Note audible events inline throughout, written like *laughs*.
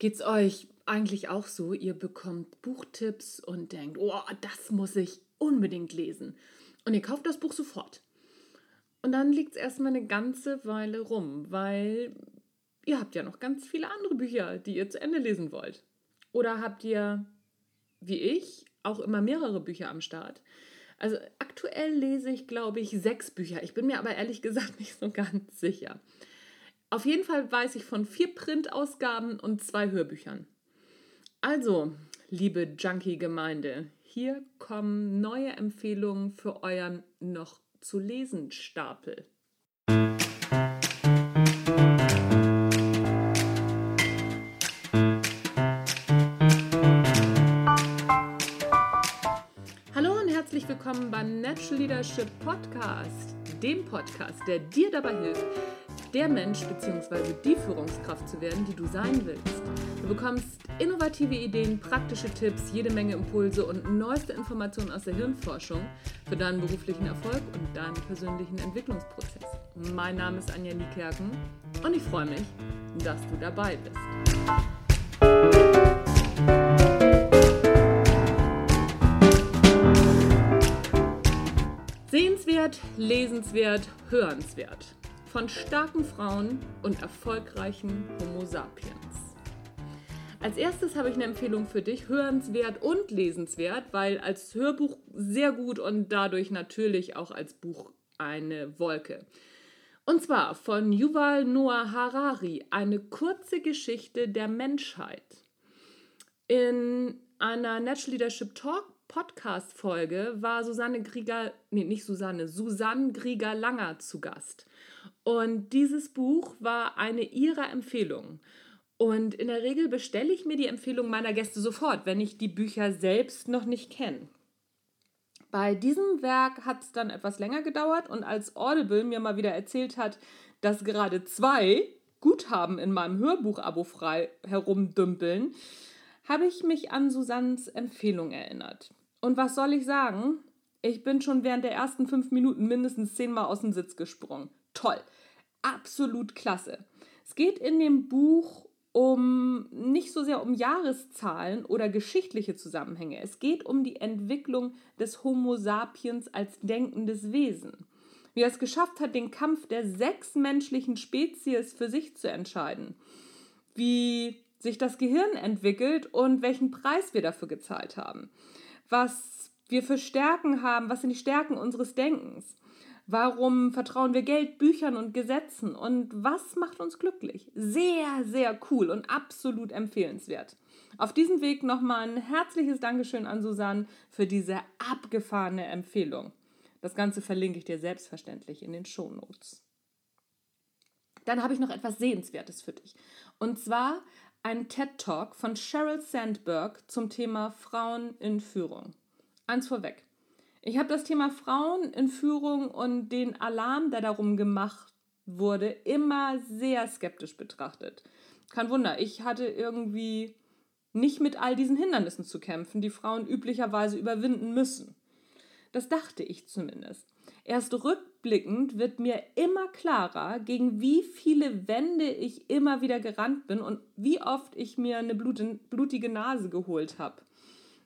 Geht's euch eigentlich auch so? Ihr bekommt Buchtipps und denkt, oh, das muss ich unbedingt lesen. Und ihr kauft das Buch sofort. Und dann liegt es erstmal eine ganze Weile rum, weil ihr habt ja noch ganz viele andere Bücher, die ihr zu Ende lesen wollt. Oder habt ihr, wie ich, auch immer mehrere Bücher am Start? Also aktuell lese ich, glaube ich, sechs Bücher. Ich bin mir aber ehrlich gesagt *laughs* nicht so ganz sicher. Auf jeden Fall weiß ich von vier Printausgaben und zwei Hörbüchern. Also, liebe Junkie-Gemeinde, hier kommen neue Empfehlungen für euren noch zu lesen Stapel. Hallo und herzlich willkommen beim Natural Leadership Podcast, dem Podcast, der dir dabei hilft, der Mensch bzw. die Führungskraft zu werden, die du sein willst. Du bekommst innovative Ideen, praktische Tipps, jede Menge Impulse und neueste Informationen aus der Hirnforschung für deinen beruflichen Erfolg und deinen persönlichen Entwicklungsprozess. Mein Name ist Anja Niekerken und ich freue mich, dass du dabei bist. Sehenswert, lesenswert, hörenswert von starken Frauen und erfolgreichen Homo sapiens. Als erstes habe ich eine Empfehlung für dich, hörenswert und lesenswert, weil als Hörbuch sehr gut und dadurch natürlich auch als Buch eine Wolke. Und zwar von Yuval Noah Harari, eine kurze Geschichte der Menschheit. In einer Natural Leadership Talk Podcast Folge war Susanne Grieger, nee, nicht Susanne, Susanne Grieger Langer zu Gast. Und dieses Buch war eine ihrer Empfehlungen. Und in der Regel bestelle ich mir die Empfehlung meiner Gäste sofort, wenn ich die Bücher selbst noch nicht kenne. Bei diesem Werk hat es dann etwas länger gedauert und als Audible mir mal wieder erzählt hat, dass gerade zwei Guthaben in meinem Hörbuch-Abo frei herumdümpeln, habe ich mich an Susannes Empfehlung erinnert. Und was soll ich sagen? Ich bin schon während der ersten fünf Minuten mindestens zehnmal aus dem Sitz gesprungen toll. Absolut klasse. Es geht in dem Buch um nicht so sehr um Jahreszahlen oder geschichtliche Zusammenhänge. Es geht um die Entwicklung des Homo sapiens als denkendes Wesen. Wie er es geschafft hat, den Kampf der sechs menschlichen Spezies für sich zu entscheiden. Wie sich das Gehirn entwickelt und welchen Preis wir dafür gezahlt haben. Was wir für Stärken haben, was sind die Stärken unseres Denkens. Warum vertrauen wir Geld, Büchern und Gesetzen? Und was macht uns glücklich? Sehr, sehr cool und absolut empfehlenswert. Auf diesem Weg nochmal ein herzliches Dankeschön an Susanne für diese abgefahrene Empfehlung. Das Ganze verlinke ich dir selbstverständlich in den Shownotes. Dann habe ich noch etwas Sehenswertes für dich. Und zwar ein TED Talk von Sheryl Sandberg zum Thema Frauen in Führung. Eins vorweg. Ich habe das Thema Frauen in Führung und den Alarm, der darum gemacht wurde, immer sehr skeptisch betrachtet. Kein Wunder, ich hatte irgendwie nicht mit all diesen Hindernissen zu kämpfen, die Frauen üblicherweise überwinden müssen. Das dachte ich zumindest. Erst rückblickend wird mir immer klarer, gegen wie viele Wände ich immer wieder gerannt bin und wie oft ich mir eine blutige Nase geholt habe.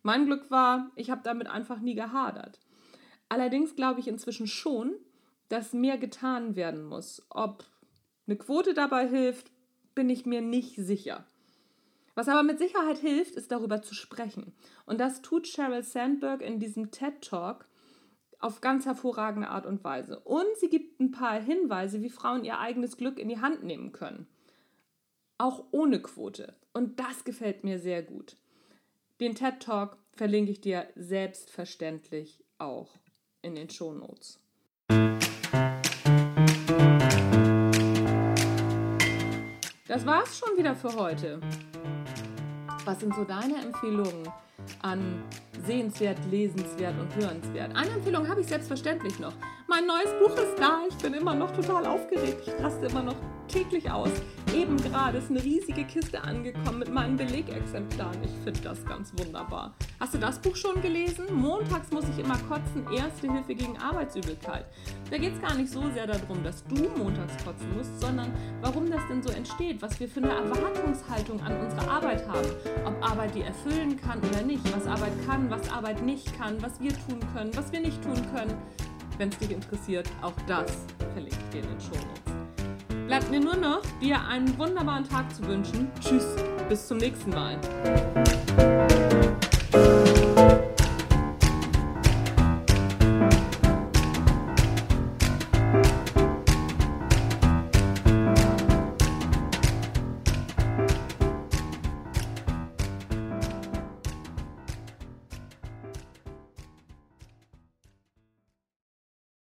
Mein Glück war, ich habe damit einfach nie gehadert. Allerdings glaube ich inzwischen schon, dass mehr getan werden muss. Ob eine Quote dabei hilft, bin ich mir nicht sicher. Was aber mit Sicherheit hilft, ist darüber zu sprechen. Und das tut Sheryl Sandberg in diesem TED Talk auf ganz hervorragende Art und Weise. Und sie gibt ein paar Hinweise, wie Frauen ihr eigenes Glück in die Hand nehmen können. Auch ohne Quote. Und das gefällt mir sehr gut. Den TED Talk verlinke ich dir selbstverständlich auch in den Shownotes. Das war's schon wieder für heute. Was sind so deine Empfehlungen an sehenswert, lesenswert und hörenswert? Eine Empfehlung habe ich selbstverständlich noch. Mein neues Buch ist da. Ich bin immer noch total aufgeregt. Ich raste immer noch täglich aus. Eben gerade ist eine riesige Kiste angekommen mit meinen Belegexemplaren. Ich finde das ganz wunderbar. Hast du das Buch schon gelesen? Montags muss ich immer kotzen, Erste Hilfe gegen Arbeitsübelkeit. Da geht es gar nicht so sehr darum, dass du montags kotzen musst, sondern warum das denn so entsteht, was wir für eine Erwartungshaltung an unsere Arbeit haben. Ob Arbeit die erfüllen kann oder nicht, was Arbeit kann, was Arbeit nicht kann, was wir tun können, was wir nicht tun können. Wenn es dich interessiert, auch das verlinke ich dir in den Shownotes. Bleibt mir nur noch, dir einen wunderbaren Tag zu wünschen. Tschüss, bis zum nächsten Mal.